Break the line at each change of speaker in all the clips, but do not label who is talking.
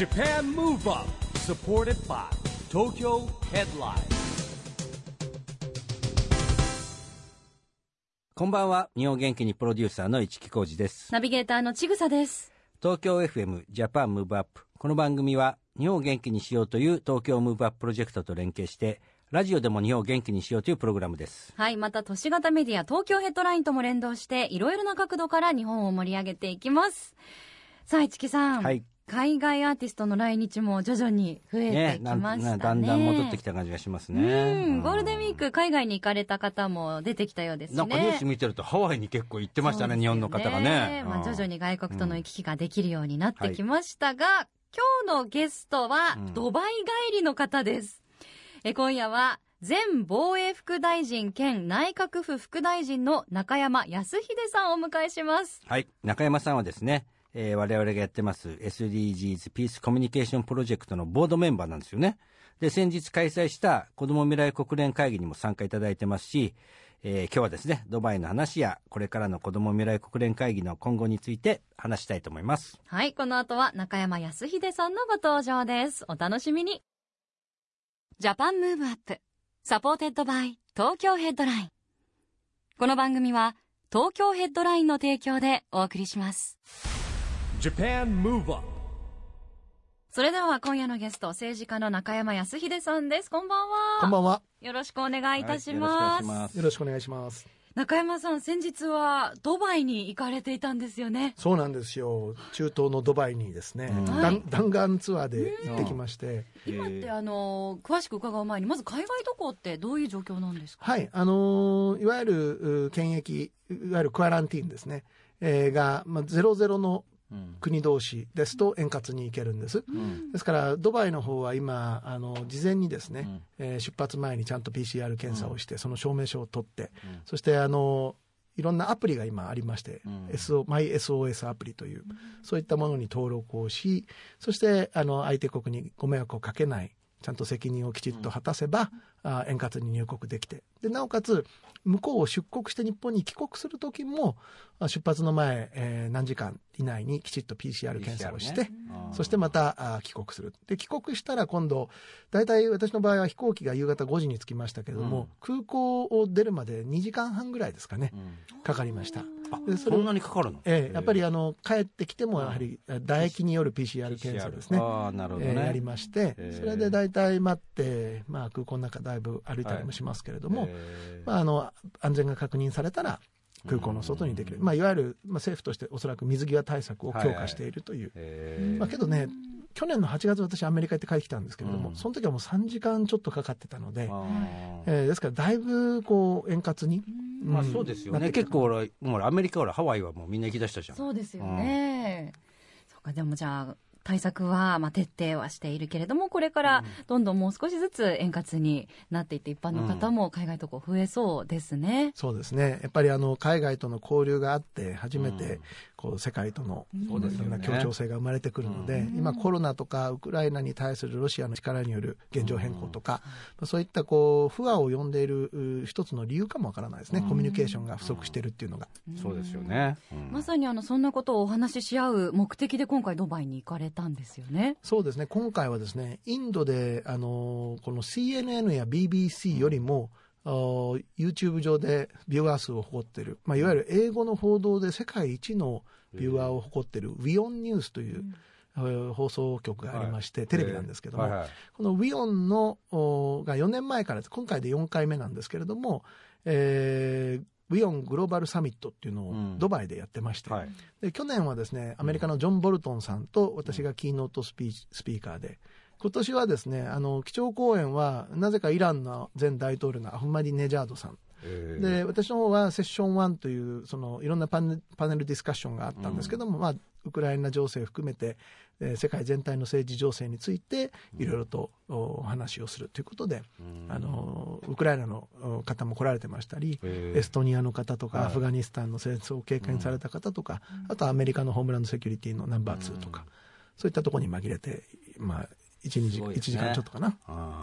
JAPAN MOVE UP SUPPORTED BY TOKYO HEADLINE
こんばんは日本元気にプロデューサーの市木浩司です
ナビゲーターのちぐさです。
東京 FM Japan Move Up この番組は日本を元気にしようという東京ムーブアッププロジェクトと連携してラジオでも日本を元気にしようというプログラムです
はい、また都市型メディア東京ヘッドラインとも連動して、いろいろな角度から日本を盛り上げていきます。さあ、市木さん。
はい
海外アーティストの来日も徐々に増えてきましたね。
なだんだん戻ってきた感じがしますね
うん、ゴールデンウィーク海外に行かれた方も出てきたようですね。
なんかニュース見てるとハワイに結構行ってましたね
そうですよ
日本の方がね、
まあ、徐々
に
に外国との行き来ができるようになってきましたが、今日のゲストは
うん
ドバイ帰りの方です。え今夜は前防衛副大臣兼内閣府副大臣の中山康秀さんをお迎えします。
はい中山さんはですね、えー我々がやってます SDGs ピースコミュニケーションプロジェクトのボードメンバーなんですよねで先日開催した子ども未来国連会議にも参加いただいてますし、えー今日はですねドバイの話やこれからの子ども未来国連会議の今後について話したいと思います
はい、この後は中山康秀さんのご登場です。お楽しみに。 Japan Move Up, supported by 東京ヘッドライン。この番組は東京ヘッドラインの提供でお送りします。
JAPAN MOVE UP
それでは今夜のゲスト、政治家の中山康秀さんです。こんばんは。
こんばんは。
よろしくお願いいたし
はい
ます。
よろしくお願いします
よろしくお願いします。
中山さん、先日はドバイに行かれていたんですよね。
そうなんですよ。中東のドバイにですね、
うん
弾弾丸ツアーで行ってきまして、
今ってあの詳しく伺う前にまず海外渡航ってどういう状況なんですか？
はい、あのーいわゆるう検疫、いわゆるクアランティーンですね、えーが、まあ、00の
うん
国同士ですと円滑に行けるんです。
うん。
ですから、ドバイの方は今、あの、事前にですね、
うん。
えー出発前にちゃんと PCR 検査をして、その証明書を取って、
うん。
そして、あの、いろんなアプリが今ありまして、
うん。
SO、マイ SOS アプリという、そういったものに登録をし、そして、あの、相手国にご迷惑をかけない、ちゃんと責任をきちっと果たせば、あ円滑に入国できて、で、なおかつ、向こうを出国して日本に帰国する時も、あ出発の前、えー何時間以内にきちっと PCR 検査をして、
ね
そしてまたあ帰国する。で、帰国したら今度、大体私の場合は飛行機が夕方5時に着きましたけども、空港を出るまで2時間半ぐらいですかね、
うん。
かかりました。そ
んなにかかるの？
ええやっぱりあの帰ってきてもやはり唾液による PCR 検査ですね。
ああなるほどね、
えーやりまして
え、ー
それで大体待って、まあ、空港の中だいぶ歩いたりもしますけれども、
え。ー
まあ、あの安全が確認されたら空港の外にできる、まあ、いわゆる、まあ、政府としておそらく水際対策を強化しているという、
えー
まあ、けどね去年の8月私アメリカ行って帰ってきたんですけれども、
うん。
その時はもう3時間ちょっとかかってたので、えーですからだいぶこう円滑に、
まあそうですよね、結構俺もうアメリカほらハワイはもうみんな行きだしたじゃん。
そうですよね。そうかでもじゃあ対策はまあ徹底はしているけれどもこれからどんどんもう少しずつ円滑になっていって一般の方も海外渡航増えそうですね。
そうですね。やっぱりあの海外との交流があって初めて
うん
こう世界とのいろんな協調性が生まれてくるので、
うん。
今コロナとかウクライナに対するロシアの力による現状変更とか、そういったこう不和を呼んでいるう一つの理由かもわからないですね、
うん。
コミュニケーションが不足しているっていうのが。
そうですよね、うん。
まさにあのそんなことをお話しし合う目的で今回ドバイに行かれたんですよね。
そうですね。今回はですねインドであのこの CNN や BBC よりも、YouTube 上でビューアー数を誇っている、まあ、いわゆる英語の報道で世界一のビューアーを誇っている WION ニュースという、えー放送局がありまして、テレビなんですけども、
はいはい。
この WION のおが4年前から今回で4回目なんですけれども、えー、WION グローバルサミットっていうのを
うん。
ドバイでやってまして、
はい。
で去年はですねアメリカのジョン・ボルトンさんと私がキーノートスピースピーカーで今年はですねあの基調講演はなぜかイランの前大統領のアフマディネジャードさん。
え。ー
で私の方はセッション1というそのいろんなパネパネルディスカッションがあったんですけども、まあ、ウクライナ情勢含めて、えー世界全体の政治情勢についていろいろとお話をするということで、
うん。
あのウクライナのお方も来られてましたり、
え。ー
エストニアの方とか、
はい。
アフガニスタンの戦争を経験された方とか、あとはアメリカのホームランドセキュリティのナンバー2とか、そういったところに紛れて、まあ、1, 2時
すごいですね。
一時間ちょっとかな、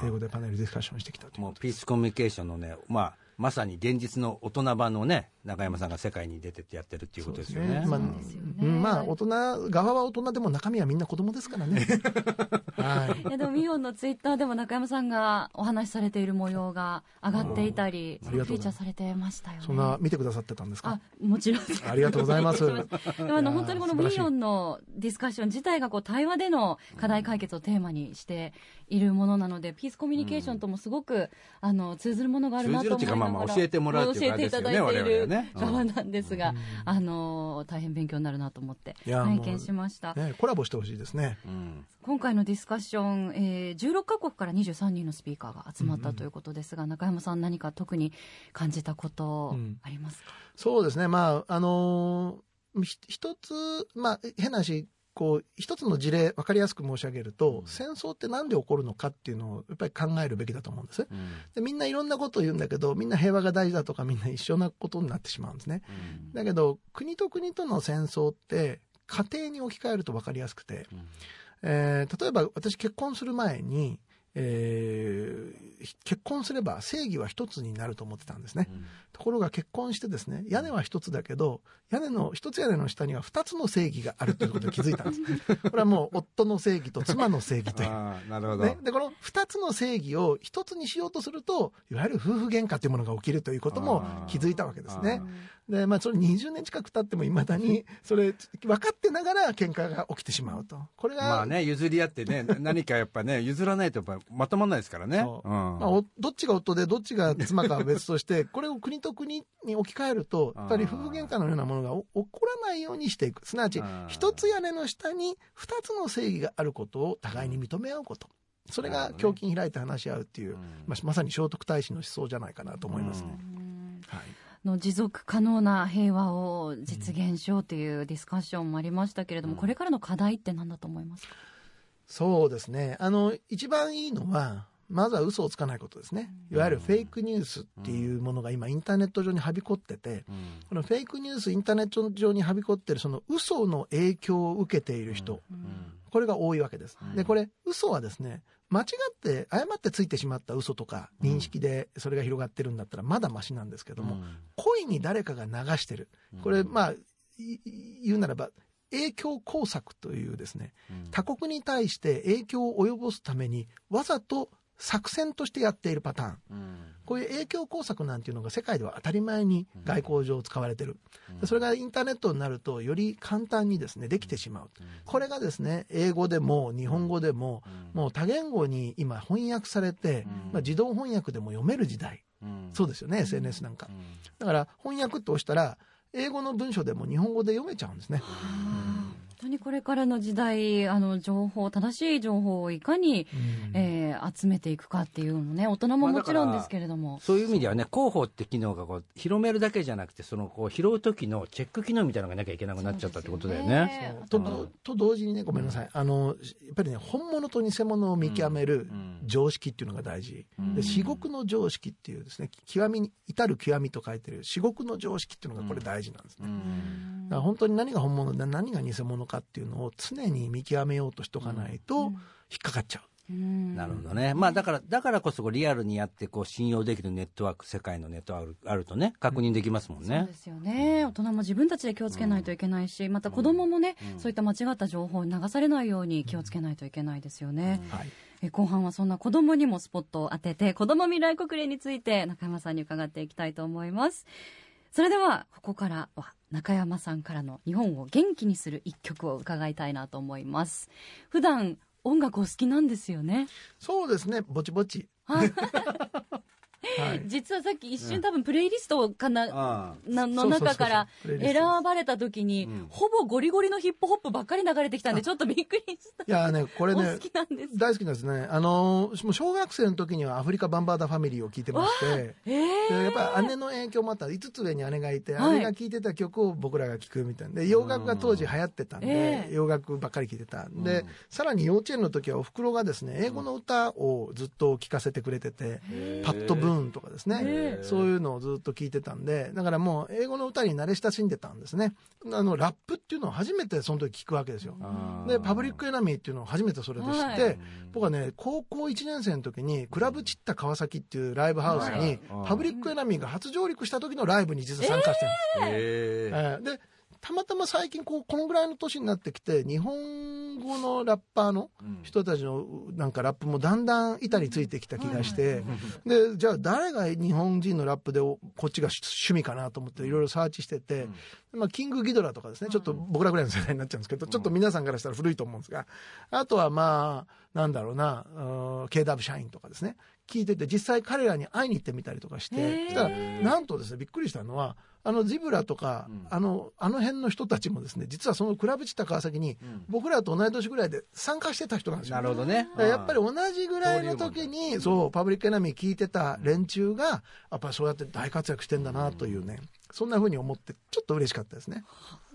英語でパネルディスカッションしてきた
もうピースコミュニケーションのねまあまさに現実の大人版のね、中山さんが世界に出てってやってるっていうことですよね。
まあ
そうですよね
うんまあ、大人、側は大人でも中身はみんな子供ですからね。はい
いやでもミオンのツイッターでも中山さんがお話しされている模様が上がっていたり、フィーチャーされてましたよね。
そんな見てくださってたんですか？
あもちろんです
ありがとうございます。
あの本当にこのミオンのディスカッション自体がこう対話での課題解決をテーマにしているものなので、ピースコミュニケーションともすごくあの通ずるものがあるなと思いながら
通ずるっていうかまあまあ教えてもらうっていう感じですよね
教えていただいている。
我々はね。うん。
側なんですが、あの大変勉強になるなと思って拝見しました。
ね、コラボしてほしいですね。
うん。
今回のディスカッション、えー、16カ国から23人のスピーカーが集まったということですが、中山さん何か特に感じたこと
うん
ありますか、
そうですね、まあ、あのーひ一つ、まあ、変な話、こう、一つの事例、わかりやすく申し上げると、戦争ってなんで起こるのかっていうのを、やっぱり考えるべきだと思うんです。
うん。
でみんないろんなことを言うんだけど、みんな平和が大事だとか、みんな一緒なことになってしまうんですね。だけど、国と国との戦争って、家庭に置き換えると分かりやすくて、えー例えば私結婚する前に、えー結婚すれば正義は一つになると思ってたんですね。ところが結婚してですね、屋根は一つだけど、屋根の、一つ屋根の下には二つの正義があるということに気づいたんです。これはもう夫の正義と妻の正義という。
なるほど、
ね、でこの2つの正義を1つにしようとするといわゆる夫婦喧嘩というものが起きるということも気づいたわけですね。でまあそれ20年近く経ってもいまだにそれ分かってながら喧嘩が起きてしまうと。これが、
まあね譲り合ってね 何かやっぱね譲らないとやっぱまとまらないですからね。
そう。
うん。
まあ、おどっちが夫でどっちが妻かは別として これを国と国に置き換えるとやっぱり夫婦喧嘩のようなものがお起こらないようにしていく。すなわち一つ屋根の下に二つの正義があることを互いに認め合うこと。それが胸筋開いて話し合うっていう、まあ、まさに聖徳太子の思想じゃないかなと思いますね。はい
の持続可能な平和を実現しようというディスカッションもありましたけれども、これからの課題って何だと思いますか？
そうですね。あの、一番いいのは、まずは嘘をつかないことですね。いわゆるフェイクニュースっていうものが今インターネット上にはびこってて、このフェイクニュースインターネット上にはびこってるその嘘の影響を受けている人、これが多いわけです。で、これ嘘はですね、間違って、誤ってついてしまった嘘とか認識でそれが広がってるんだったらまだマシなんですけども、故意に誰かが流してる。これ、まあ、い言うならば、影響工作というですね、他国に対して影響を及ぼすためにわざと作戦としてやっているパターン。こういう影響工作なんていうのが世界では当たり前に外交上使われてる。でそれがインターネットになるとより簡単にですね、できてしまう。これがですね、英語でも日本語でも、もう多言語に今翻訳されて、まあ、自動翻訳でも読める時代。そうですよね、SNS なんか。だから翻訳って押したら、英語の文章でも日本語で読めちゃうんですね。
本当にこれからの時代あの情報正しい情報をいかに、えー集めていくかっていうのもね大人ももちろんですけれども、
そういう意味ではね広報って機能がこう広めるだけじゃなくてそのこう拾う時のチェック機能みたいなのがなきゃいけなくなっちゃったってことだよね。
ととと同時にねごめんなさい、あのやっぱりね本物と偽物を見極める常識っていうのが大事、で至極の常識っていうですね極みに至る極みと書いてる至極の常識っていうのがこれ大事なんですね、だから本当に何が本物で何が偽物かっていうのを常に見極めようとしとかないと引っかかっちゃう、
なるほどね、まあ、だからだからこそリアルにやってこう信用できるネットワーク世界のネットワークあるとね確認できますもんね。
そうで。すよね。大人も自分たちで気をつけないといけないしまた子どももね、そういった間違った情報に流されないように気をつけないといけないですよね、
はい。
え後半はそんな子どもにもスポットを当てて子ども未来国連について中山さんに伺っていきたいと思いますそれではここからは中山さんからの日本を元気にする一曲を伺いたいなと思います。普段音楽お好きなんですよね。
そうですね。ぼちぼち
はい。
はい
実はさっき一瞬多分プレイリストかな、
うそうそうそう。
中から選ばれた時に、
うん。
ほぼゴリゴリのヒップホップばっかり流れてきたんでちょっとびっくりした。
いやねこれね大好きなんですね。あのもう小学生の時にはアフリカバンバーダファミリーを聞いてまして。
え。ー
でやっぱり姉の影響もあった。5つ上に姉がいて、
はい。
姉が聴いてた曲を僕らが聴くみたいな。で洋楽が当時流行ってたんで、
ええ。
洋楽ばっかり聴いてたんで、さらに幼稚園の時はおふくろがですね英語の歌をずっと聴かせてくれてて、パッド・ブブーンとかですね、
え
そういうのをずっと聞いてたんで、だからもう英語の歌に慣れ親しんでたんですね。あの、ラップっていうのを初めてその時聞くわけですよ。で、パブリックエナミーっていうのを初めてそれで知って、
はい。
僕はね、高校1年生の時に、クラブチッタ川崎っていうライブハウスに、パブリックエナミーが初上陸した時のライブに実は参加してるんです。
へー。
えー。でたまたま最近こうこのぐらいの年になってきて日本語のラッパーの人たちのなんかラップもだんだん板についてきた気がして、でじゃあ誰が日本人のラップでおこっちが趣味かなと思っていろいろサーチしてて、まあ、キングギドラとかですね。ちょっと僕らぐらいの世代になっちゃうんですけどちょっと皆さんからしたら古いと思うんですがあとはまあなんだろうなうん KW 社員とかですね。聞いてて実際彼らに会いに行ってみたりとかしてそしたらなんとですねびっくりしたのはあのジブラとか、あのあの辺の人たちもですね実はそのクラブチッタ川崎に、僕らと同い年ぐらいで参加してた人なんですよ。
なるほどね。
だからやっぱり同じぐらいの時にそうパブリックエナミー聞いてた連中がやっぱりそうやって大活躍してんだなというねそんなふうに思ってちょっと嬉しかったですね。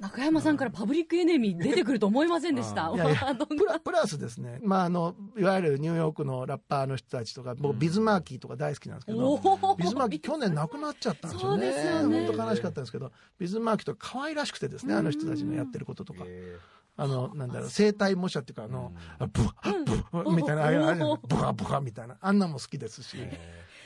中山さんからパブリックエネミー出てくると思いませんでした？
いやいや
ワード
プラスですね、まあ、あのいわゆるニューヨークのラッパーの人たちとか僕ビズマーキーとか大好きなんですけど、
おー。
ビズマーキー去年亡くなっちゃったんですよね。
そうですよね。
本当悲しかったんですけどビズマーキーとか可愛らしくてですねあの人たちのやってることとか。あの、なんだろう、生体模写っていうか、あの、ブワッ、ブワッみたいな、あれ
お
ブワブワみたいな、あんなも好きですし、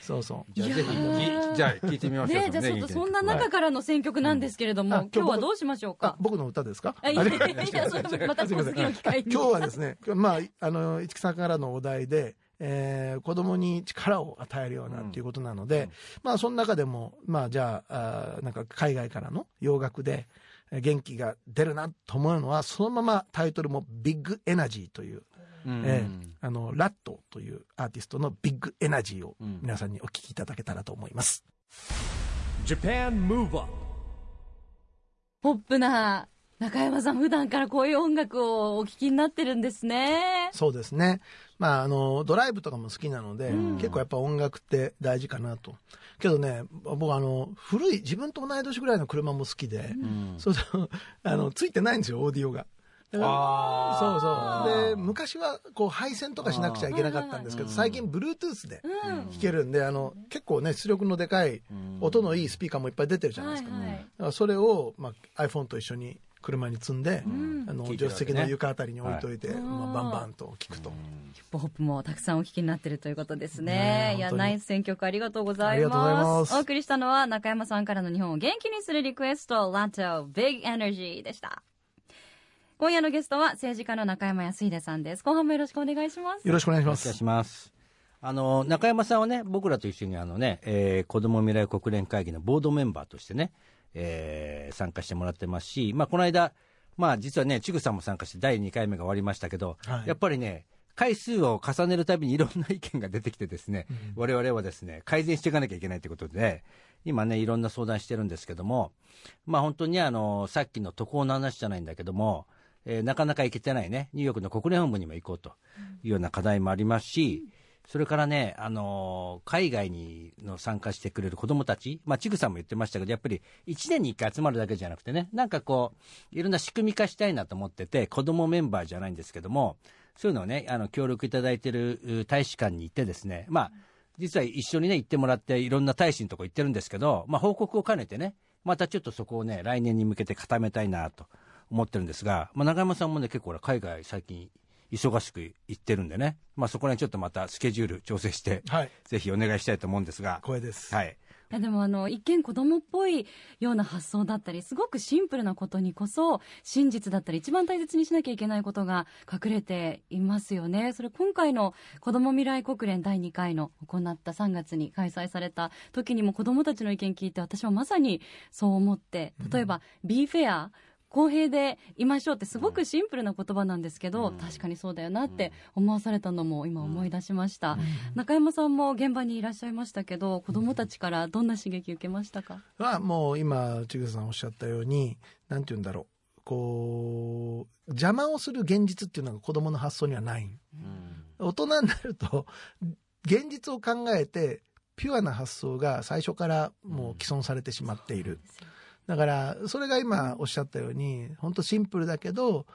そうそう。
じゃあぜひきじゃあ聞いてみましょう
ねじゃあちょっとそんな中
か
からの選曲なんですけれども、
うんあ
今日はどうしましょう
あ
か？
僕の歌ですか？
あいやいやいや、それまた次の機会に。
今日はですね、まあ、あの、市木さんからのお題で、えー子供に力を与えるようなっていうことなので、まあ、その中でも、まあ、じゃあ、あーなんか海外からの洋楽で、えー元気が出るなと思うのは、そのままタイトルもビッグエナジーという、えーあの、ラットというアーティストのビッグエナジーを皆さんにお聞きいただけたらと思います。
Japan Move Up
ポップな中山さん、普段からこういう音楽をお聴きになってるんですね。
そうですね。まあ、あの、ドライブとかも好きなので、結構やっぱ音楽って大事かなと。けどね、僕あの、古い、自分と同い年ぐらいの車も好きで、そうそう、あの、ついてないんですよ、オーディオが。そうそう。で、昔は、こう、配線とかしなくちゃいけなかったんですけど、最近、Bluetooth で弾けるんで、あの、結構ね、出力のでかい、音のいいスピーカーもいっぱい出てるじゃないですか。
はいはい
だからそれを、まあ、iPhone と一緒に車に積んで、あの、
聞いてるわけね
助手席の床あたりに置いといて、まあ、バンバンと聞くと。
ヒップホップもたくさんお聴きになってるということですね。いや、
ねえ本当に
ナイス選曲ありがとうござい
ありがとうござい
ま。
ますす
お送りしたのは中山さんからの日本を元気にするリクエスト、ラト、Big Energy でした。今夜のゲストは政治家の中山康秀さんです。後半もよろしくお願いします。
よろしくお願いし
お願い
ます。
します。あの中山さんはね、僕らと一緒にあのね、えー子ども未来国連会議のボードメンバーとしてね、えー参加してもらってますし、まあ、この間、まあ、実はね、ちぐさんも参加して第2回目が終わりましたけど、
はい
やっぱりね、回数を重ねるたびにいろんな意見が出てきてですね、我々はですね、改善していかなきゃいけないということで、今ね、いろんな相談してるんですけども、まあ本当にあの、さっきの渡航の話じゃないんだけども、えーなかなか行けてないね、ニューヨークの国連本部にも行こうと。いうような課題もありますし、それからね、あのー海外にの参加してくれる子どもたち、まあ、ちぐさんも言ってましたけど、やっぱり1年に1回集まるだけじゃなくてね、なんかこう、いろんな仕組み化したいなと思ってて、子どもメンバーじゃないんですけども、そういうのをね、あの協力いただいてるう大使館に行ってですね、まあ、実は一緒にね、行ってもらって、いろんな大使のとこ行ってるんですけど、まあ、報告を兼ねてね、またちょっとそこをね、来年に向けて固めたいなと思ってるんですが、まあ、長山さんもね、結構海外最近忙しく行ってるんでね、まあ、そこら辺ちょっとまたスケジュール調整して、
はい。
ぜひお願いしたいと思うんですが、
光栄です。
はい。
いやでもあの一見子供っぽいような発想だったりすごくシンプルなことにこそ真実だったり一番大切にしなきゃいけないことが隠れていますよねそれ今回の子ども未来国連第2回の行った3月に開催された時にも子どもたちの意見聞いて私はまさにそう思って例えば、ビーフェア公平でいましょうってすごくシンプルな言葉なんですけど、確かにそうだよなって思わされたのも今思い出しました、中山さんも現場にいらっしゃいましたけど子どもたちからどんな刺激受けましたか、
はもう今ちぐさんおっしゃったようになんて言うんだろう。こう邪魔をする現実っていうのが子供の発想にはない。大人になると現実を考えてピュアな発想が最初からもう既存されてしまっているだからそれが今おっしゃったように本当シンプルだけど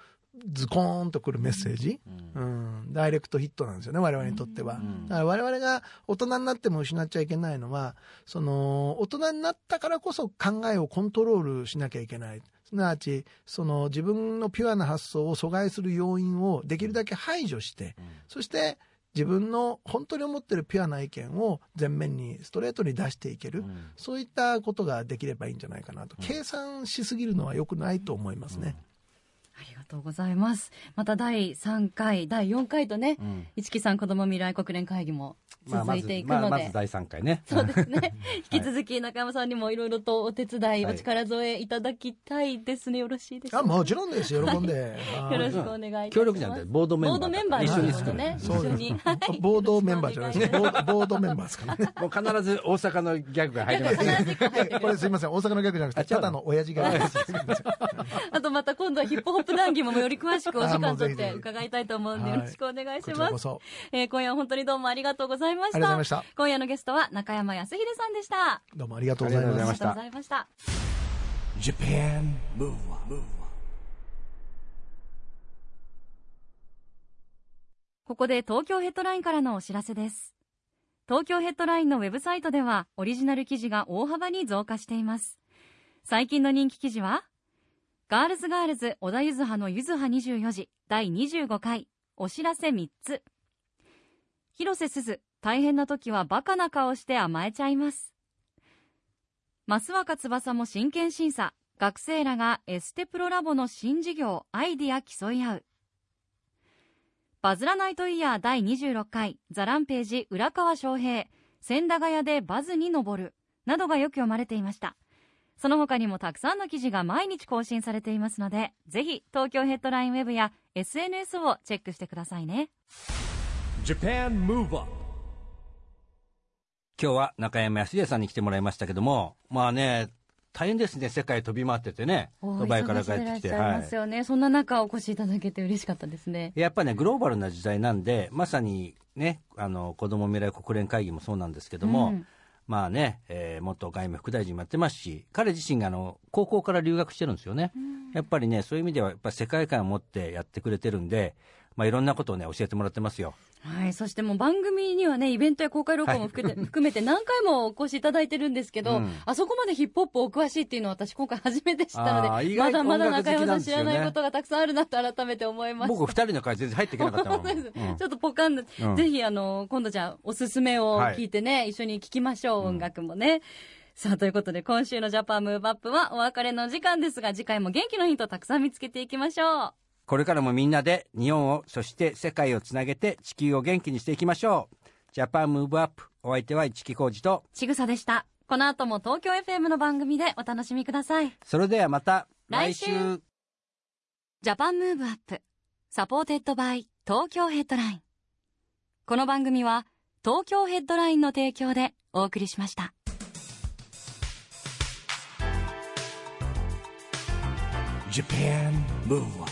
ズコーンとくるメッセージ、うん、ダイレクトヒットなんですよね、我々にとっては。だから我々が大人になっても失っちゃいけないのは、その、大人になったからこそ考えをコントロールしなきゃいけない。すなわち、その自分のピュアな発想を阻害する要因をできるだけ排除して、そして自分の本当に思ってるピュアな意見を前面にストレートに出していける、そういったことができればいいんじゃないかなと。計算しすぎるのは良くないと思いますね。
ありがとうございます。また第3回、第4回とね、
ん
市木さん子ども未来国連会議も続いていくので、
まあまず第3回ね。
そうですね。引き続き中山さんにもいろいろとお手伝い、
はい
お力添えいただきたいですね。よろしいですか？
あ、もちろんです。喜んで。はい
よろしくお願いいたします。
協力じゃなくてボードメンバー
ボードメンバー
一緒に
です
作る
ね。一緒に。はい
ボードメンバーじゃないですね。ボードメンバーですからね。
もう必ず大阪のギャグが入りますね。
これすいません。大阪のギャグじゃなくて、ただの親父ギャグです。
あとまた今度はヒップホップ談義もより詳しくお時間とって伺いたいと思うんで、
はい
よろしくお願いします。えー今夜は本当にどうもありがとうございました。
ありがとうございました
今夜のゲストは中山康秀さんでした。
どうもありがとうございま。
した
ありがとうございました。
Japan Move Up
ここで東京ヘッドラインからのお知らせです。東京ヘッドラインのウェブサイトではオリジナル記事が大幅に増加しています。最近の人気記事は、ガールズガールズ小田ゆずはのゆずは24時第25回お知らせ3つ。広瀬すず、大変な時はバカな顔して甘えちゃいます。増若翼も真剣審査。学生らがエステプロラボの新事業、アイディア競い合う。バズらないとイヤー第26回ザランページ浦川翔平千駄ヶ谷でバズに登るなどがよく読まれていましたその他にもたくさんの記事が毎日更新されていますのでぜひ東京ヘッドラインウェブや SNS をチェックしてくださいね。
Japan Move Up
今日は中山康秀さんに来てもらいましたけども、まあね、大変ですね、世界飛び回っててね、ドバイから帰ってきて。
いますよね、そんな中お越しいただけて嬉しかったですね。
やっぱね、グローバルな時代なんで、まさにね、あの子ども未来国連会議もそうなんですけども、
うん
まあね、えー元外務副大臣もやってますし、彼自身があの高校から留学してるんですよね、やっぱりね、そういう意味では、やっぱ世界観を持ってやってくれてるんで、まあ、いろんなことをね、教えてもらってますよ。
はい、そしてもう番組にはね、イベントや公開録音も含めて,、含めて何回もお越しいただいてるんですけど、
うん
あそこまでヒップホップお詳しいっていうのは私今回初めて知ったので、まだまだ中山さん知らないことがたくさんあるなと改めて思いました。
僕、二人の会全然入っていけなかったもん。うん
ちょっとポカンで、
うん
ぜひあの、今度じゃあおすすめを聞いてね、一緒に聞きましょう、音楽もね。さあ、ということで今週のジャパンムーブアップはお別れの時間ですが、次回も元気のヒントたくさん見つけていきましょう。
これからもみんなで日本を、そして世界をつなげて地球を元気にしていきましょう。ジャパンムーブアップ。お相手は市木浩二と、
ちぐさでした。この後も東京 FM の番組でお楽しみください。
それではまた来
来週
週
Japan Move Up supported by 東京ヘッドラインこの番組は東京ヘッドラインの提供でお送りしました
Japan Move